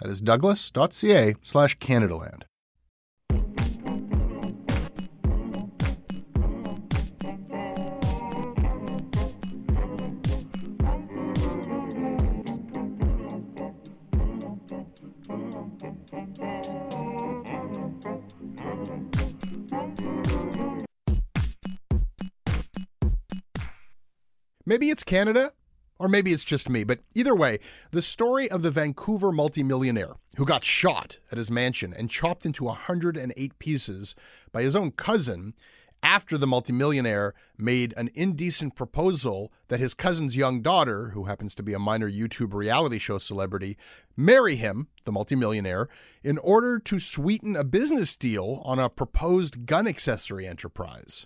That is douglas.ca slash Canadaland. Maybe it's Canada, or maybe it's just me, but either way, the story of the Vancouver multimillionaire who got shot at his mansion and chopped into 108 pieces by his own cousin after the multimillionaire made an indecent proposal that his cousin's young daughter, who happens to be a minor YouTube reality show celebrity, marry him, the multimillionaire, in order to sweeten a business deal on a proposed gun accessory enterprise.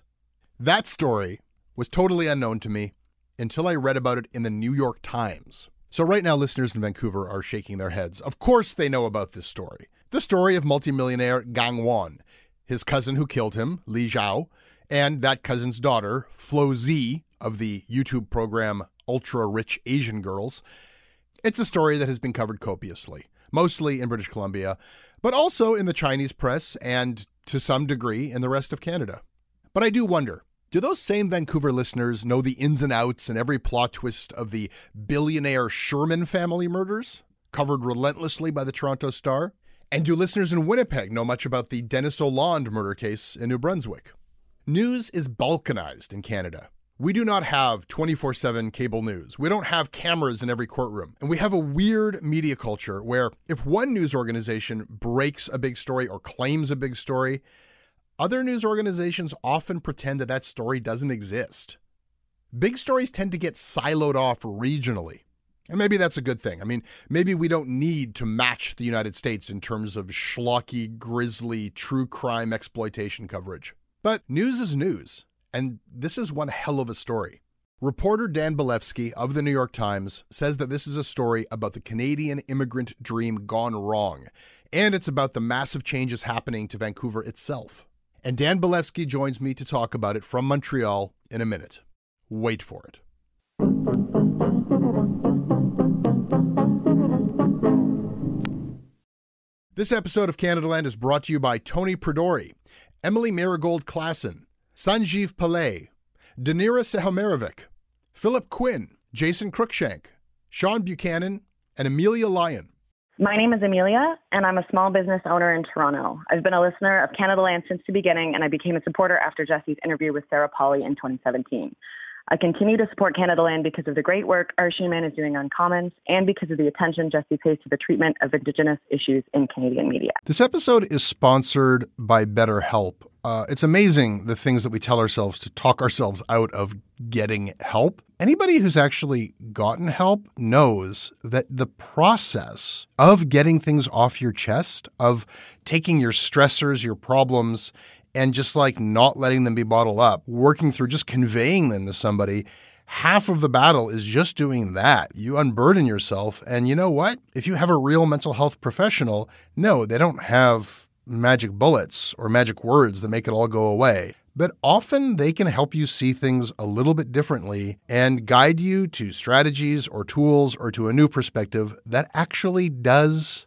That story was totally unknown to me until I read about it in the New York Times. So, right now, listeners in Vancouver are shaking their heads. Of course, they know about this story. The story of multimillionaire Gang Wan, his cousin who killed him, Li Zhao, and that cousin's daughter, Flo Z, of the YouTube program Ultra Rich Asian Girls. It's a story that has been covered copiously, mostly in British Columbia, but also in the Chinese press and to some degree in the rest of Canada. But I do wonder do those same Vancouver listeners know the ins and outs and every plot twist of the billionaire Sherman family murders, covered relentlessly by the Toronto Star? And do listeners in Winnipeg know much about the Dennis Oland murder case in New Brunswick? News is balkanized in Canada. We do not have 24 7 cable news. We don't have cameras in every courtroom. And we have a weird media culture where if one news organization breaks a big story or claims a big story, other news organizations often pretend that that story doesn't exist. Big stories tend to get siloed off regionally. And maybe that's a good thing. I mean, maybe we don't need to match the United States in terms of schlocky, grisly, true crime exploitation coverage. But news is news, and this is one hell of a story. Reporter Dan Bilefsky of the New York Times says that this is a story about the Canadian immigrant dream gone wrong, and it's about the massive changes happening to Vancouver itself. And Dan Bilefsky joins me to talk about it from Montreal in a minute. Wait for it. This episode of Canada Land is brought to you by Tony Pridori, Emily Marigold Klassen, Sanjeev Pillay, Danira Sehomerovic, Philip Quinn, Jason Cruikshank, Sean Buchanan, and Amelia Lyon. My name is Amelia, and I'm a small business owner in Toronto. I've been a listener of Canada Land since the beginning, and I became a supporter after Jesse's interview with Sarah Polley in 2017. I continue to support Canada Land because of the great work Arshy Mann is doing on commons and because of the attention Jesse pays to the treatment of Indigenous issues in Canadian media. This episode is sponsored by BetterHelp. Uh, it's amazing the things that we tell ourselves to talk ourselves out of getting help. Anybody who's actually gotten help knows that the process of getting things off your chest, of taking your stressors, your problems, and just like not letting them be bottled up, working through just conveying them to somebody. Half of the battle is just doing that. You unburden yourself. And you know what? If you have a real mental health professional, no, they don't have magic bullets or magic words that make it all go away. But often they can help you see things a little bit differently and guide you to strategies or tools or to a new perspective that actually does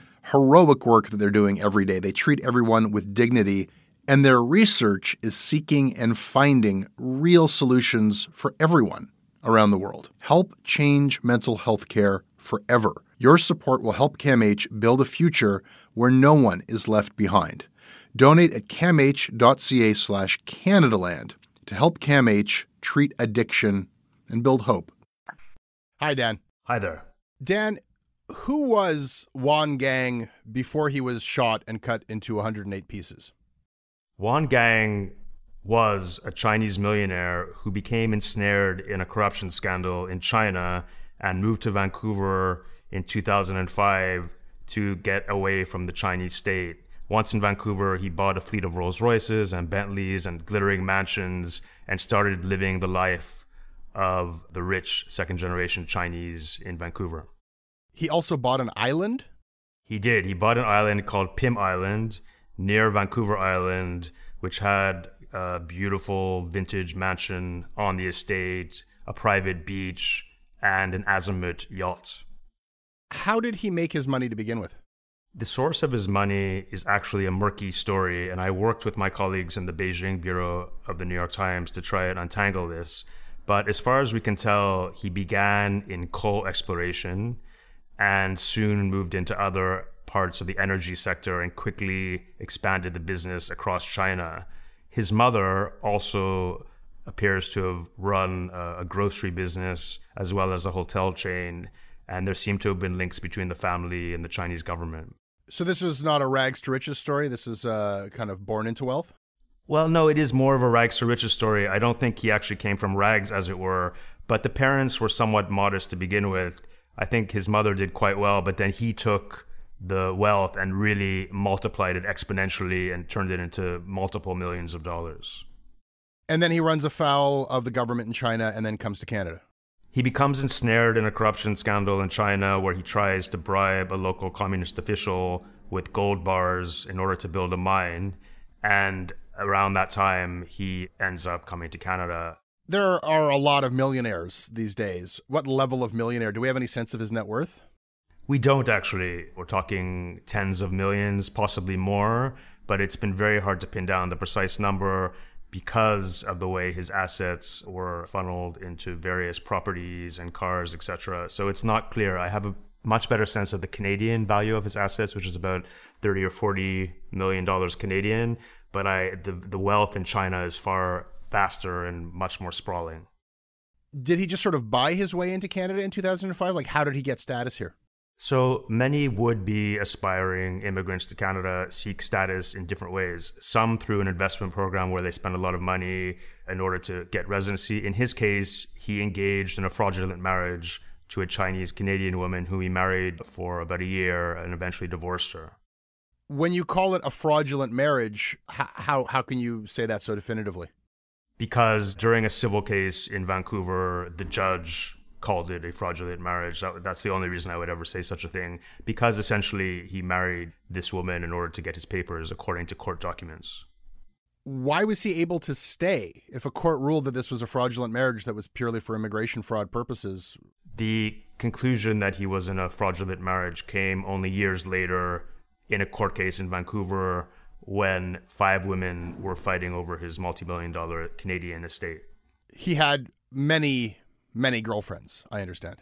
heroic work that they're doing every day. They treat everyone with dignity, and their research is seeking and finding real solutions for everyone around the world. Help change mental health care forever. Your support will help CAMH build a future where no one is left behind. Donate at camh.ca slash Canadaland to help CAMH treat addiction and build hope. Hi, Dan. Hi there. Dan, who was Wan Gang before he was shot and cut into 108 pieces? Wan Gang was a Chinese millionaire who became ensnared in a corruption scandal in China and moved to Vancouver in 2005 to get away from the Chinese state. Once in Vancouver, he bought a fleet of Rolls Royces and Bentleys and glittering mansions and started living the life of the rich second generation Chinese in Vancouver. He also bought an island? He did. He bought an island called Pym Island near Vancouver Island, which had a beautiful vintage mansion on the estate, a private beach, and an Azimut yacht. How did he make his money to begin with? The source of his money is actually a murky story, and I worked with my colleagues in the Beijing bureau of the New York Times to try and untangle this. But as far as we can tell, he began in coal exploration and soon moved into other parts of the energy sector and quickly expanded the business across China. His mother also appears to have run a, grocery business as well as a hotel chain, and there seem to have been links between the family and the Chinese government. So, this was not a rags to riches story. This is uh, kind of born into wealth? Well, no, it is more of a rags to riches story. I don't think he actually came from rags, as it were, but the parents were somewhat modest to begin with. I think his mother did quite well, but then he took the wealth and really multiplied it exponentially and turned it into multiple millions of dollars. And then he runs afoul of the government in China and then comes to Canada. He becomes ensnared in a corruption scandal in China where he tries to bribe a local communist official with gold bars in order to build a mine. And around that time, he ends up coming to Canada there are a lot of millionaires these days. What level of millionaire? Do we have any sense of his net worth? We don't actually. We're talking tens of millions, possibly more, but it's been very hard to pin down the precise number because of the way his assets were funneled into various properties and cars, etc. So it's not clear. I have a much better sense of the Canadian value of his assets, which is about 30 or 40 million dollars Canadian, but I the the wealth in China is far faster and much more sprawling. Did he just sort of buy his way into Canada in 2005? Like, how did he get status here? So many would be aspiring immigrants to Canada seek status in different ways. Some through an investment program where they spend a lot of money in order to get residency. In his case, he engaged in a fraudulent marriage to a Chinese Canadian woman who he married for about a year and eventually divorced her. When you call it a fraudulent marriage, how, how, how can you say that so definitively? Because during a civil case in Vancouver, the judge called it a fraudulent marriage. That, that's the only reason I would ever say such a thing, because essentially he married this woman in order to get his papers according to court documents. Why was he able to stay if a court ruled that this was a fraudulent marriage that was purely for immigration fraud purposes? The conclusion that he was in a fraudulent marriage came only years later in a court case in Vancouver when five women were fighting over his multi million dollar Canadian estate. He had many many girlfriends, I understand.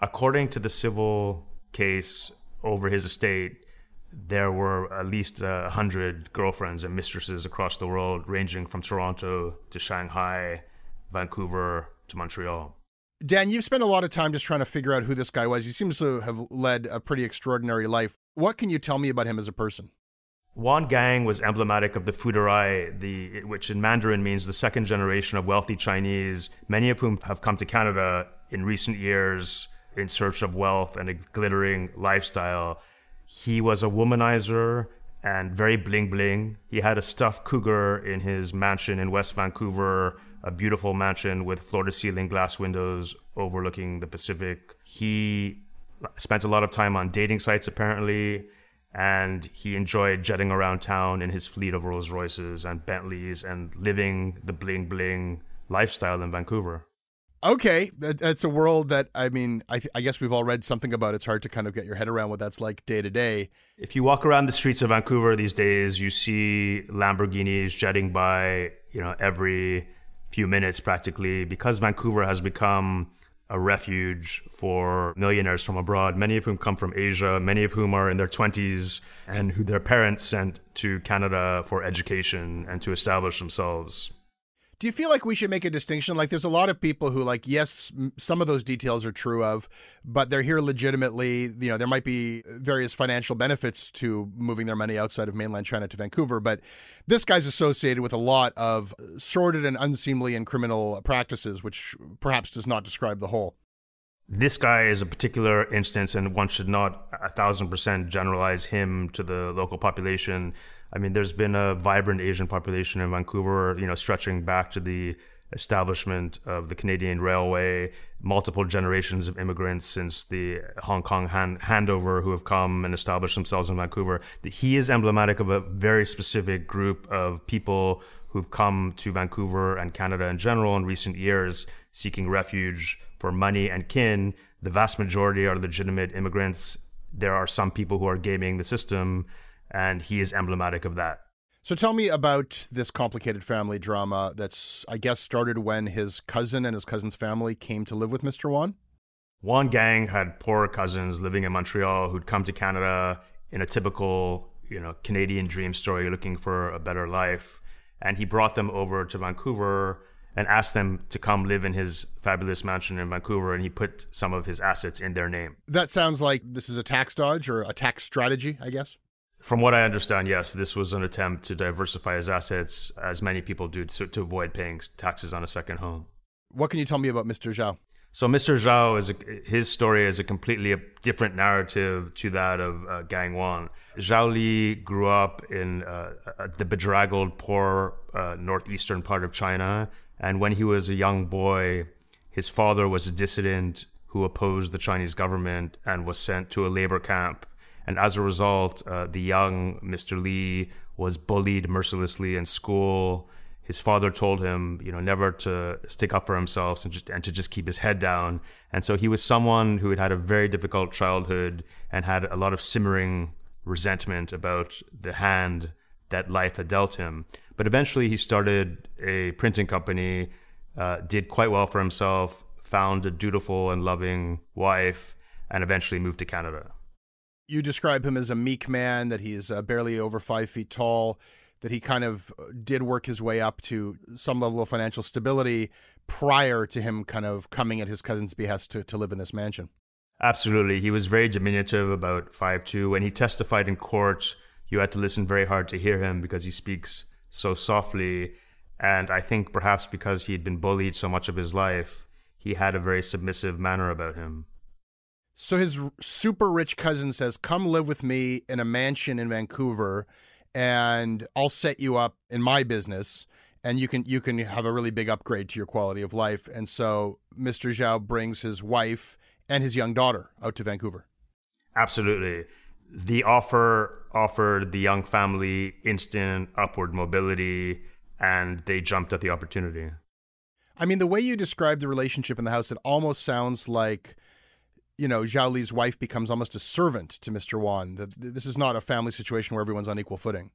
According to the civil case over his estate, there were at least a uh, hundred girlfriends and mistresses across the world, ranging from Toronto to Shanghai, Vancouver to Montreal. Dan, you've spent a lot of time just trying to figure out who this guy was. He seems to have led a pretty extraordinary life. What can you tell me about him as a person? Wan Gang was emblematic of the Fuerdai, the, which in Mandarin means the second generation of wealthy Chinese, many of whom have come to Canada in recent years in search of wealth and a glittering lifestyle. He was a womanizer and very bling bling. He had a stuffed cougar in his mansion in West Vancouver, a beautiful mansion with floor to ceiling glass windows overlooking the Pacific. He spent a lot of time on dating sites, apparently and he enjoyed jetting around town in his fleet of Rolls Royces and Bentleys and living the bling bling lifestyle in Vancouver. Okay, that's a world that I mean, I, th- I, guess we've all read something about. It's hard to kind of get your head around what that's like day to day. If you walk around the streets of Vancouver these days, you see Lamborghinis jetting by, you know, every few minutes practically, because Vancouver has become a refuge for millionaires from abroad, many of whom come from Asia, many of whom are in their 20s, and who their parents sent to Canada for education and to establish themselves. Do you feel like we should make a distinction? Like, there's a lot of people who, like, yes, some of those details are true of, but they're here legitimately. You know, there might be various financial benefits to moving their money outside of mainland China to Vancouver, but this guy's associated with a lot of sordid and unseemly and criminal practices, which perhaps does not describe the whole. This guy is a particular instance, and one should not a thousand percent generalize him to the local population. I mean, there's been a vibrant Asian population in Vancouver, you know, stretching back to the establishment of the Canadian Railway, multiple generations of immigrants since the Hong Kong hand, handover who have come and established themselves in Vancouver. He is emblematic of a very specific group of people who've come to Vancouver and Canada in general in recent years seeking refuge for money and kin. The vast majority are legitimate immigrants. There are some people who are gaming the system and he is emblematic of that. So tell me about this complicated family drama that's, I guess, started when his cousin and his cousin's family came to live with Mr. Wan. Wan Gang had poor cousins living in Montreal who'd come to Canada in a typical, you know, Canadian dream story looking for a better life. And he brought them over to Vancouver and asked them to come live in his fabulous mansion in Vancouver, and he put some of his assets in their name. That sounds like this is a tax dodge or a tax strategy, I guess. From what I understand, yes, this was an attempt to diversify his assets, as many people do, to, to avoid paying taxes on a second home. What can you tell me about Mr. Zhao? So Mr. Zhao is a, his story is a completely a different narrative to that of uh, Gang Wan. Zhao Li grew up in uh, the bedraggled, poor uh, northeastern part of China, and when he was a young boy, his father was a dissident who opposed the Chinese government and was sent to a labor camp and as a result, uh, the young Mr. Lee was bullied mercilessly in school. His father told him, you know, never to stick up for himself and, just, and to just keep his head down. And so he was someone who had had a very difficult childhood and had a lot of simmering resentment about the hand that life had dealt him. But eventually, he started a printing company, uh, did quite well for himself, found a dutiful and loving wife, and eventually moved to Canada. You describe him as a meek man, that he's uh, barely over five feet tall, that he kind of uh, did work his way up to some level of financial stability prior to him kind of coming at his cousin's behest to, to live in this mansion. Absolutely. He was very diminutive, about five two. When he testified in court, you had to listen very hard to hear him because he speaks so softly. And I think perhaps because he had been bullied so much of his life, he had a very submissive manner about him. So his super rich cousin says, Come live with me in a mansion in Vancouver, and I'll set you up in my business. And you can you can have a really big upgrade to your quality of life. And so Mr. Zhao brings his wife and his young daughter out to Vancouver. Absolutely. The offer offered the young family instant upward mobility, and they jumped at the opportunity. I mean, the way you describe the relationship in the house, it almost sounds like, you know, Zhao Li's wife becomes almost a servant to Mr. Wan. This is not a family situation where everyone's on equal footing.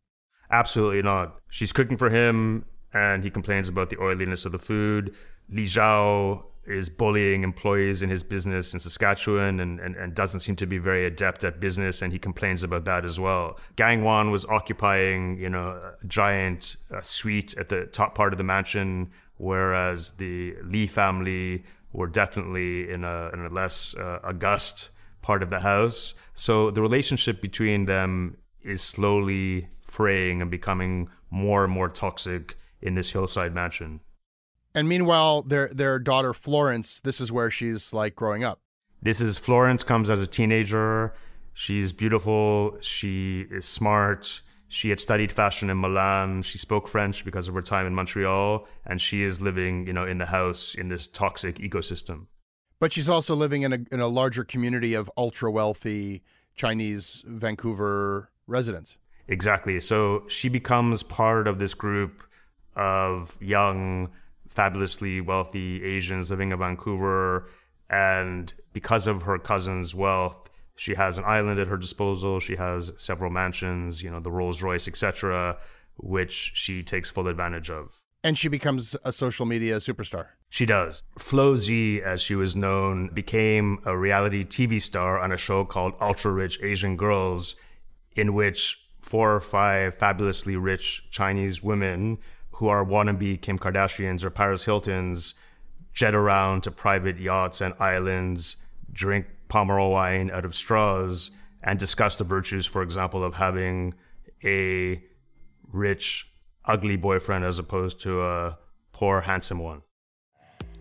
Absolutely not. She's cooking for him, and he complains about the oiliness of the food. Li Zhao is bullying employees in his business in Saskatchewan and, and, and doesn't seem to be very adept at business, and he complains about that as well. Gang Wan was occupying, you know, a giant uh, suite at the top part of the mansion, whereas the Li family were definitely in a, in a less uh, august part of the house. So the relationship between them is slowly fraying and becoming more and more toxic in this hillside mansion. And meanwhile, their their daughter Florence, this is where she's like growing up. This is Florence comes as a teenager. She's beautiful. She is smart. She had studied fashion in Milan. She spoke French because of her time in Montreal, and she is living, you know, in the house in this toxic ecosystem. But she's also living in a in a larger community of ultra wealthy Chinese Vancouver residents. Exactly. So she becomes part of this group of young fabulously wealthy Asians living in Vancouver. And because of her cousin's wealth, she has an island at her disposal. She has several mansions, you know, the Rolls Royce, etc., which she takes full advantage of. And she becomes a social media superstar. She does. Flo Zi, as she was known, became a reality TV star on a show called Ultra Rich Asian Girls, in which four or five fabulously rich Chinese women who are wannabe Kim Kardashians or Paris Hiltons jet around to private yachts and islands, drink Pomerol wine out of straws, and discuss the virtues, for example, of having a rich, ugly boyfriend as opposed to a poor, handsome one.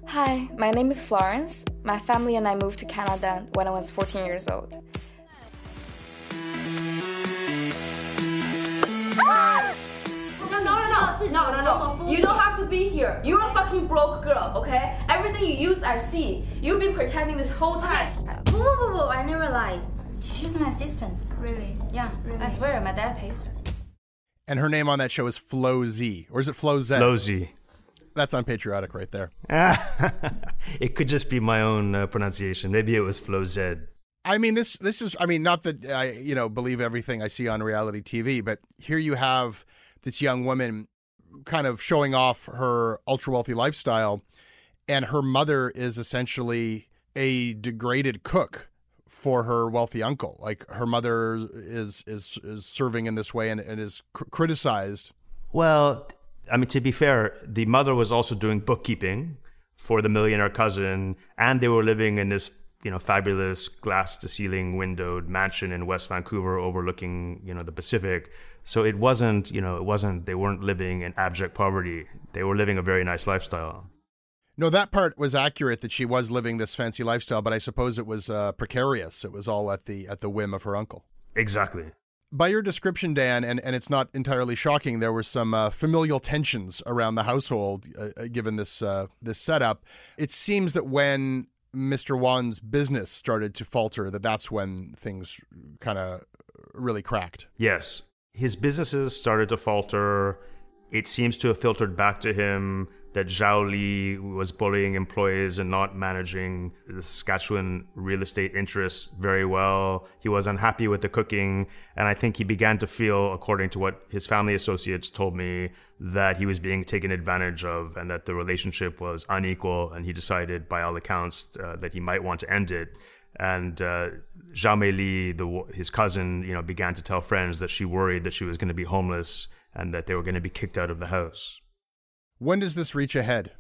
Hi, my name is Florence. My family and I moved to Canada when I was 14 years old. Ah! No, no, no. You don't have to be here. You're a fucking broke girl, okay? Everything you use, I see. You've been pretending this whole time. Whoa, whoa, whoa, whoa. I never lied. She's my assistant. Really? Yeah, Really? I swear, my dad pays her. And her name on that show is Flo Z. Or is it Flo Z? Flo Z. That's unpatriotic right there. it could just be my own uh, pronunciation. Maybe it was Flo Zed. I mean, this this is. I mean, not that I you know believe everything I see on reality TV, but here you have this young woman kind of showing off her ultra wealthy lifestyle, and her mother is essentially a degraded cook for her wealthy uncle. Like her mother is is is serving in this way and, and is cr- criticized. Well, I mean, to be fair, the mother was also doing bookkeeping for the millionaire cousin, and they were living in this, you know, fabulous glass to ceiling windowed mansion in West Vancouver overlooking, you know, the Pacific. So it wasn't, you know, it wasn't, they weren't living in abject poverty. They were living a very nice lifestyle. No, that part was accurate that she was living this fancy lifestyle, but I suppose it was uh, precarious. It was all at the at the whim of her uncle. Exactly. By your description, Dan, and, and it's not entirely shocking, there were some uh, familial tensions around the household uh, uh, given this uh, this setup. It seems that when Mr. Wan's business started to falter, that that's when things kind of really cracked. Yes. His businesses started to falter. It seems to have filtered back to him that Zhao Li was bullying employees and not managing the Saskatchewan real estate interests very well. He was unhappy with the cooking. And I think he began to feel, according to what his family associates told me, that he was being taken advantage of and that the relationship was unequal. And he decided, by all accounts, uh, that he might want to end it. And uh, the, his cousin, you know, began to tell friends that she worried that she was going to be homeless and that they were going to be kicked out of the house. When does this reach ahead?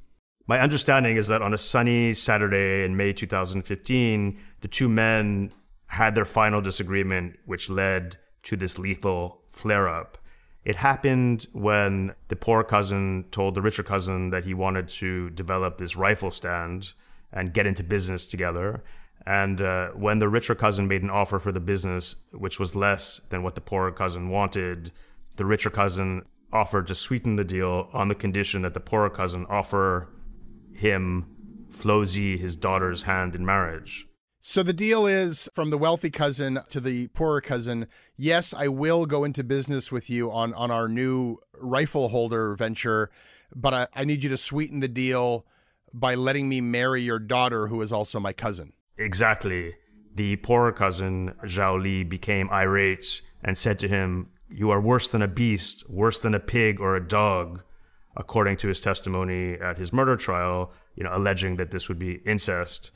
My understanding is that on a sunny Saturday in May 2015, the two men had their final disagreement, which led to this lethal flare up. It happened when the poor cousin told the richer cousin that he wanted to develop this rifle stand and get into business together. And uh, when the richer cousin made an offer for the business, which was less than what the poorer cousin wanted, the richer cousin offered to sweeten the deal on the condition that the poorer cousin offer him Flozy, his daughter's hand in marriage. So the deal is from the wealthy cousin to the poorer cousin. Yes, I will go into business with you on on our new rifle holder venture, but I, I need you to sweeten the deal by letting me marry your daughter, who is also my cousin. Exactly. The poorer cousin, Zhao Li, became irate and said to him, You are worse than a beast, worse than a pig or a dog, according to his testimony at his murder trial, you know, alleging that this would be incest.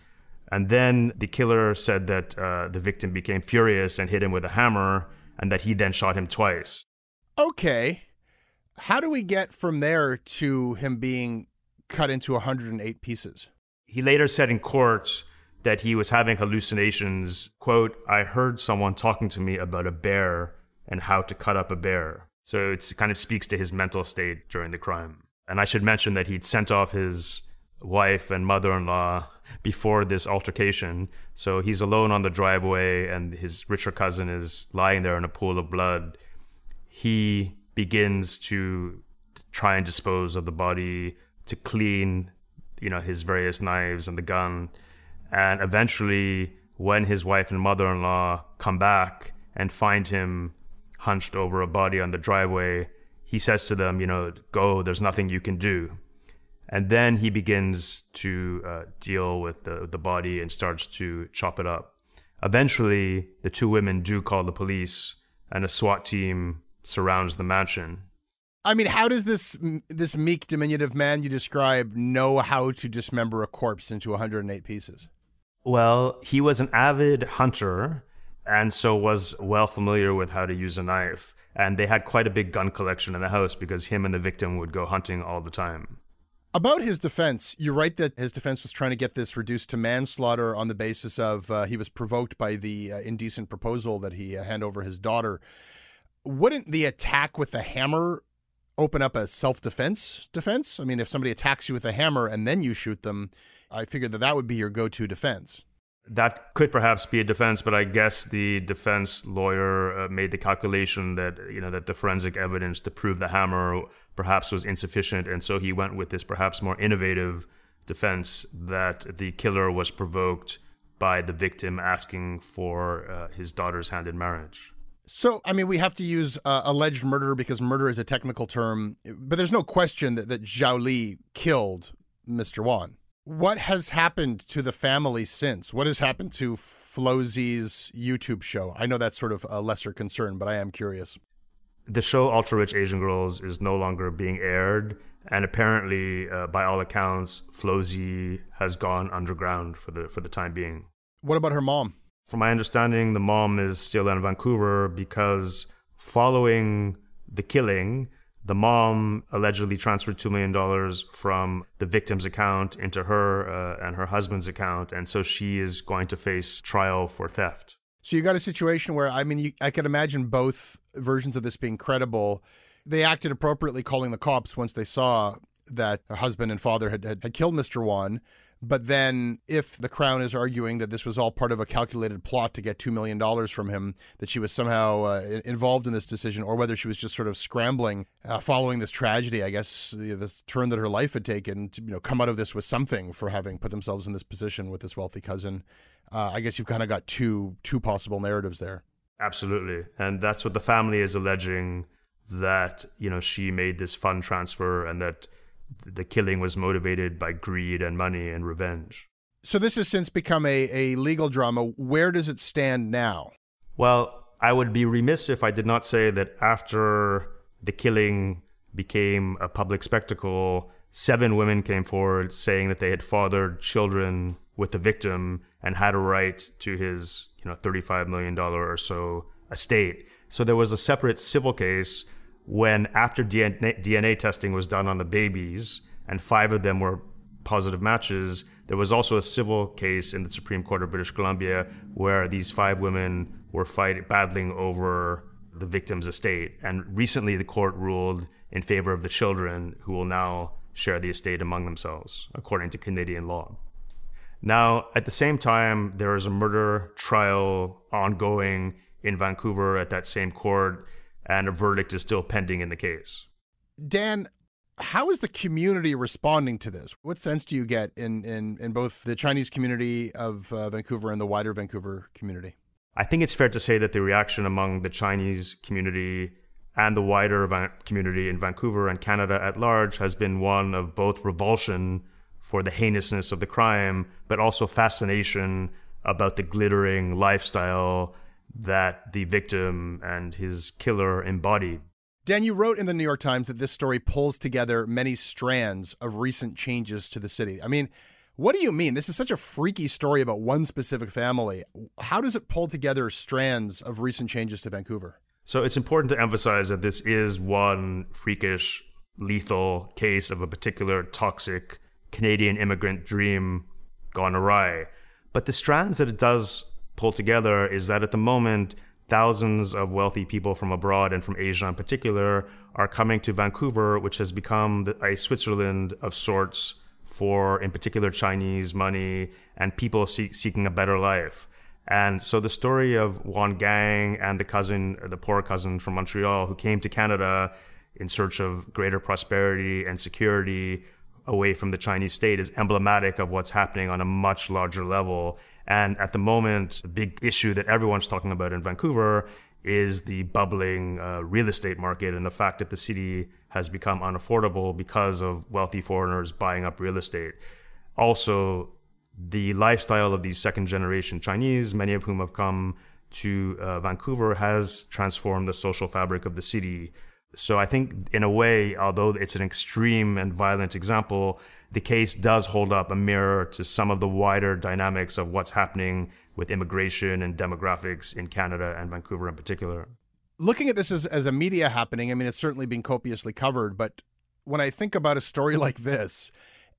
And then the killer said that uh, the victim became furious and hit him with a hammer, and that he then shot him twice. Okay. How do we get from there to him being cut into 108 pieces? He later said in court that he was having hallucinations. Quote, I heard someone talking to me about a bear and how to cut up a bear. So it kind of speaks to his mental state during the crime. And I should mention that he'd sent off his wife and mother in law before this altercation. So he's alone on the driveway, and his richer cousin is lying there in a pool of blood. He begins to try and dispose of the body, to clean, you know, his various knives and the gun. And eventually, when his wife and mother in law come back and find him hunched over a body on the driveway, he says to them, you know, go, there's nothing you can do. And then he begins to uh, deal with the, the body and starts to chop it up. Eventually, the two women do call the police, and a SWAT team surrounds the mansion. I mean, how does this this meek, diminutive man you describe know how to dismember a corpse into 108 pieces? Well, he was an avid hunter and so was well familiar with how to use a knife. And they had quite a big gun collection in the house because him and the victim would go hunting all the time. About his defense, you write that his defense was trying to get this reduced to manslaughter on the basis of uh, he was provoked by the uh, indecent proposal that he uh, hand over his daughter. Wouldn't the attack with the hammer open up a self defense defense? I mean, if somebody attacks you with a hammer and then you shoot them, I figured that that would be your go to defense. That could perhaps be a defense, but I guess the defense lawyer uh, made the calculation that you know that the forensic evidence to prove the hammer perhaps was insufficient, and so he went with this perhaps more innovative defense that the killer was provoked by the victim asking for uh, his daughter's hand in marriage. So, I mean, we have to use uh, alleged murder because murder is a technical term, but there's no question that, that Zhao Li killed Mr. Wan. What has happened to the family since? What has happened to Flozy's YouTube show? I know that's sort of a lesser concern, but I am curious. The show Ultra Rich Asian Girls is no longer being aired, and apparently, uh, by all accounts, Flozy has gone underground for the for the time being. What about her mom? From my understanding, the mom is still in Vancouver because following the killing, the mom allegedly transferred $2 million from the victim's account into her uh, and her husband's account. And so she is going to face trial for theft. So you got a situation where, I mean, you, I could imagine both versions of this being credible. They acted appropriately calling the cops once they saw that her husband and father had, had, had killed Mr. Wan. But then, if the Crown is arguing that this was all part of a calculated plot to get $2 million from him, that she was somehow uh, involved in this decision, or whether she was just sort of scrambling uh, following this tragedy, I guess, the, the turn that her life had taken, to you know, come out of this with something for having put themselves in this position with this wealthy cousin. Uh, I guess you've kind of got two two possible narratives there. Absolutely. And that's what the family is alleging that, you know, she made this fund transfer and that the killing was motivated by greed and money and revenge. So this has since become a, a legal drama. Where does it stand now? Well, I would be remiss if I did not say that after the killing became a public spectacle, seven women came forward saying that they had fathered children with the victim and had a right to his, you know, $35 million or so estate. So there was a separate civil case when after DNA, DNA testing was done on the babies and five of them were positive matches, there was also a civil case in the Supreme Court of British Columbia where these five women were fighting, battling over the victim's estate. And recently, the court ruled in favor of the children who will now share the estate among themselves, according to Canadian law. Now, at the same time, there is a murder trial ongoing in Vancouver at that same court, and a verdict is still pending in the case. Dan, how is the community responding to this? What sense do you get in, in, in both the Chinese community of uh, Vancouver and the wider Vancouver community? I think it's fair to say that the reaction among the Chinese community and the wider community in Vancouver and Canada at large has been one of both revulsion for the heinousness of the crime, but also fascination about the glittering lifestyle that the victim and his killer embodied. Dan, you wrote in the New York Times that this story pulls together many strands of recent changes to the city. I mean, what do you mean? This is such a freaky story about one specific family. How does it pull together strands of recent changes to Vancouver? So it's important to emphasize that this is one freakish, lethal case of a particular toxic Canadian immigrant dream gone awry. But the strands that it does pull together is that at the moment, thousands of wealthy people from abroad and from Asia in particular are coming to Vancouver, which has become a Switzerland of sorts for, in particular, Chinese money and people seek, seeking a better life. And so the story of Juan Gang and the cousin, the poor cousin from Montreal who came to Canada in search of greater prosperity and security away from the Chinese state is emblematic of what's happening on a much larger level. And at the moment, the big issue that everyone's talking about in Vancouver is the bubbling uh, real estate market and the fact that the city has become unaffordable because of wealthy foreigners buying up real estate. Also, the lifestyle of these second generation Chinese, many of whom have come to uh, Vancouver, has transformed the social fabric of the city. So I think, in a way, although it's an extreme and violent example, the case does hold up a mirror to some of the wider dynamics of what's happening with immigration and demographics in Canada and Vancouver in particular. Looking at this as, as a media happening, I mean, it's certainly been copiously covered, but when I think about a story like this,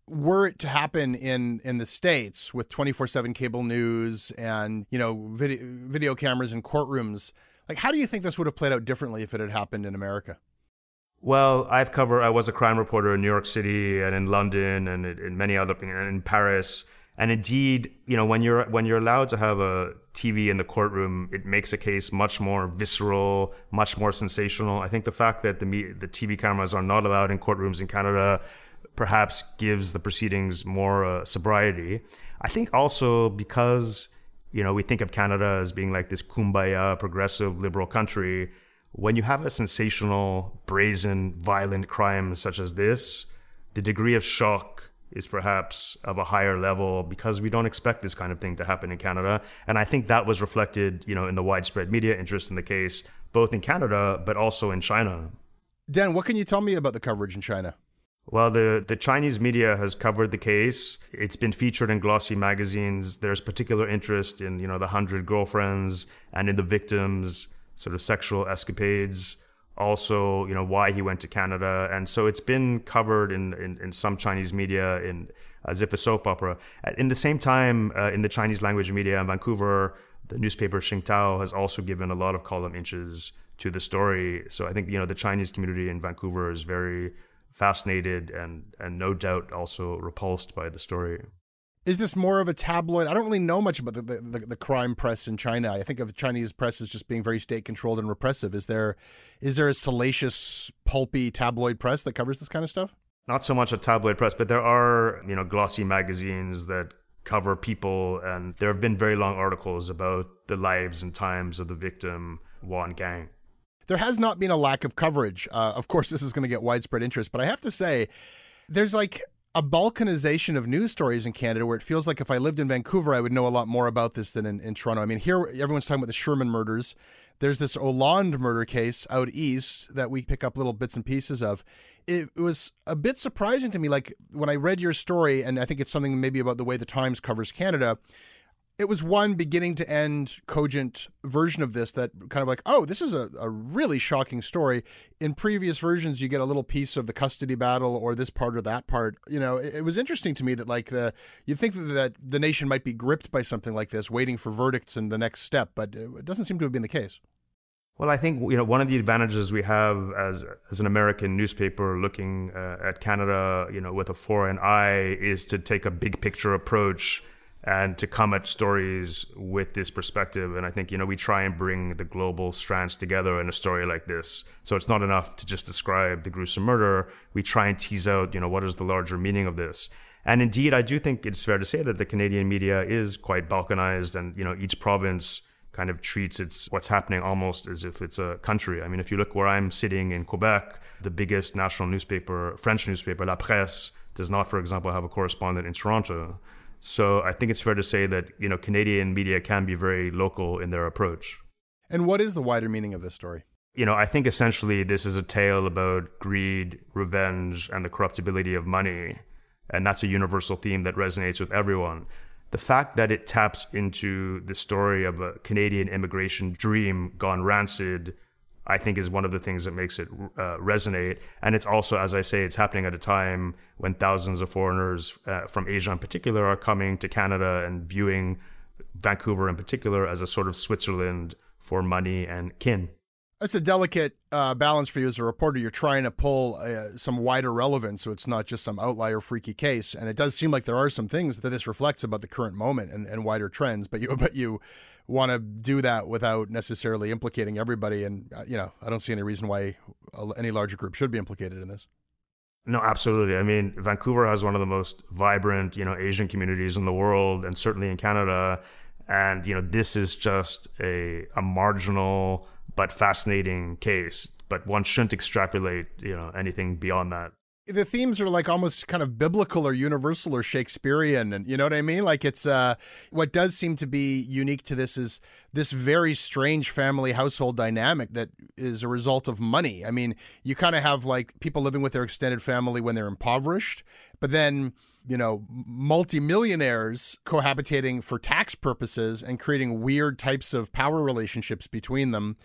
were it to happen in in the states with 24/7 cable news and you know video video cameras in courtrooms like how do you think this would have played out differently if it had happened in America well, I've covered. I was a crime reporter in New York City and in London and in many other and in Paris. And indeed, you know, when you're when you're allowed to have a TV in the courtroom, it makes a case much more visceral, much more sensational. I think the fact that the the TV cameras are not allowed in courtrooms in Canada perhaps gives the proceedings more uh, sobriety. I think also because you know we think of Canada as being like this kumbaya, progressive, liberal country when you have a sensational, brazen, violent crime such as this, the degree of shock is perhaps of a higher level because we don't expect this kind of thing to happen in Canada. And I think that was reflected, you know, in the widespread media interest in the case, both in Canada but also in China. Dan, what can you tell me about the coverage in China? Well, the, the Chinese media has covered the case. It's been featured in glossy magazines. There's particular interest in, you know, the hundred girlfriends and in the victims sort of sexual escapades, also, you know, why he went to Canada. And so it's been covered in, in, in some Chinese media in as if a soap opera. In the same time, uh, in the Chinese language media in Vancouver, the newspaper Sing Tao has also given a lot of column inches to the story. So I think, you know, the Chinese community in Vancouver is very fascinated and, and no doubt also repulsed by the story is this more of a tabloid? I don't really know much about the, the, the, crime press in China. I think of the Chinese press as just being very state controlled and repressive. Is there is there a salacious, pulpy tabloid press that covers this kind of stuff? Not so much a tabloid press, but there are you know glossy magazines that cover people, and there have been very long articles about the lives and times of the victim Juan Gang. There has not been a lack of coverage. Uh, of course, this is going to get widespread interest, but I have to say, there's like a balkanization of news stories in Canada where it feels like if I lived in Vancouver, I would know a lot more about this than in, in Toronto. I mean, here everyone's talking about the Sherman murders. There's this Oland murder case out east that we pick up little bits and pieces of. It, it was a bit surprising to me. Like when I read your story, and I think it's something maybe about the way the Times covers Canada. It was one beginning to end cogent version of this that kind of like, oh, this is a, a really shocking story. In previous versions, you get a little piece of the custody battle or this part or that part. You know, it, it was interesting to me that like the you'd think that, that the nation might be gripped by something like this, waiting for verdicts and the next step, but it doesn't seem to have been the case. Well, I think you know one of the advantages we have as as an American newspaper looking uh, at Canada, you know, with a foreign eye, is to take a big picture approach and to come at stories with this perspective. And I think, you know, we try and bring the global strands together in a story like this. So it's not enough to just describe the gruesome murder. We try and tease out, you know, what is the larger meaning of this. And indeed, I do think it's fair to say that the Canadian media is quite balkanized and, you know, each province kind of treats its what's happening almost as if it's a country. I mean, if you look where I'm sitting in Quebec, the biggest national newspaper, French newspaper, La Presse, does not, for example, have a correspondent in Toronto. So I think it's fair to say that you know Canadian media can be very local in their approach. And what is the wider meaning of this story? You know, I think essentially this is a tale about greed, revenge, and the corruptibility of money. And that's a universal theme that resonates with everyone. The fact that it taps into the story of a Canadian immigration dream gone rancid I think is one of the things that makes it uh, resonate. And it's also, as I say, it's happening at a time when thousands of foreigners uh, from Asia in particular are coming to Canada and viewing Vancouver in particular as a sort of Switzerland for money and kin. That's a delicate uh, balance for you as a reporter. You're trying to pull uh, some wider relevance, so it's not just some outlier, freaky case. And it does seem like there are some things that this reflects about the current moment and, and wider trends. But you, but you want to do that without necessarily implicating everybody. And uh, you know, I don't see any reason why any larger group should be implicated in this. No, absolutely. I mean, Vancouver has one of the most vibrant, you know, Asian communities in the world, and certainly in Canada. And you know, this is just a a marginal but fascinating case. But one shouldn't extrapolate, you know, anything beyond that. The themes are like almost kind of biblical or universal or Shakespearean, and you know what I mean. Like it's uh, what does seem to be unique to this is this very strange family household dynamic that is a result of money. I mean, you kind of have like people living with their extended family when they're impoverished, but then you know, multimillionaires cohabitating for tax purposes and creating weird types of power relationships between them.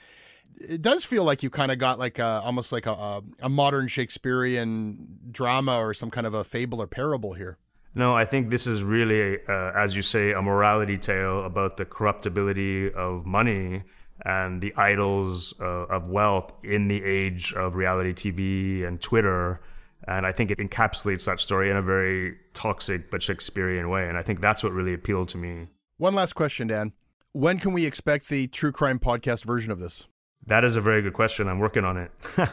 It does feel like you kind of got like a, almost like a, a modern Shakespearean drama or some kind of a fable or parable here. No, I think this is really, uh, as you say, a morality tale about the corruptibility of money and the idols uh, of wealth in the age of reality TV and Twitter and I think it encapsulates that story in a very toxic but Shakespearean way. And I think that's what really appealed to me. One last question, Dan. When can we expect the true crime podcast version of this? That is a very good question. I'm working on it.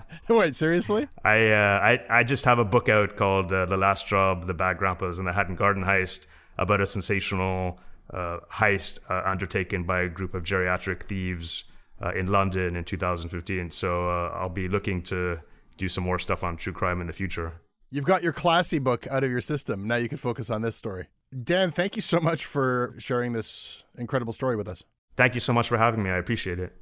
Wait, seriously? I, uh, I I just have a book out called uh, "The Last Job: The Bad Grandpas and the Hatton Garden Heist" about a sensational uh, heist uh, undertaken by a group of geriatric thieves uh, in London in 2015. So uh, I'll be looking to do some more stuff on true crime in the future. You've got your classy book out of your system. Now you can focus on this story. Dan, thank you so much for sharing this incredible story with us. Thank you so much for having me. I appreciate it.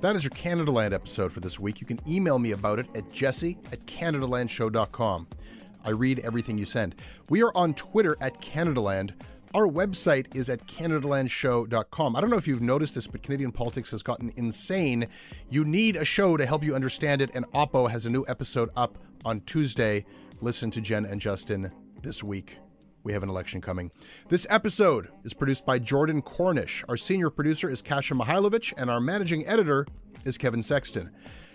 That is your Canada Land episode for this week. You can email me about it at jesse at CanadaLandShow.com. I read everything you send. We are on Twitter at Canadaland. Our website is at CanadaLandShow.com. I don't know if you've noticed this, but Canadian politics has gotten insane. You need a show to help you understand it, and Oppo has a new episode up on Tuesday. Listen to Jen and Justin this week. We have an election coming. This episode is produced by Jordan Cornish. Our senior producer is Kasia Mihailovich, and our managing editor is Kevin Sexton.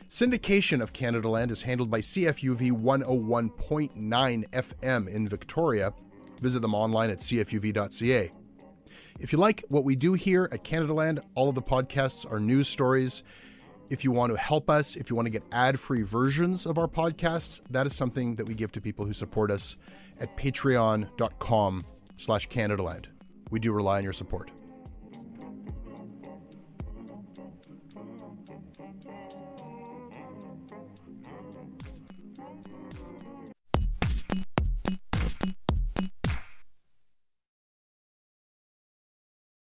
Syndication of Canadaland is handled by CFUV 101.9 FM in Victoria. Visit them online at cfuv.ca. If you like what we do here at Canadaland, all of the podcasts are news stories. If you want to help us, if you want to get ad-free versions of our podcasts, that is something that we give to people who support us at patreon.com slash Canadaland. We do rely on your support.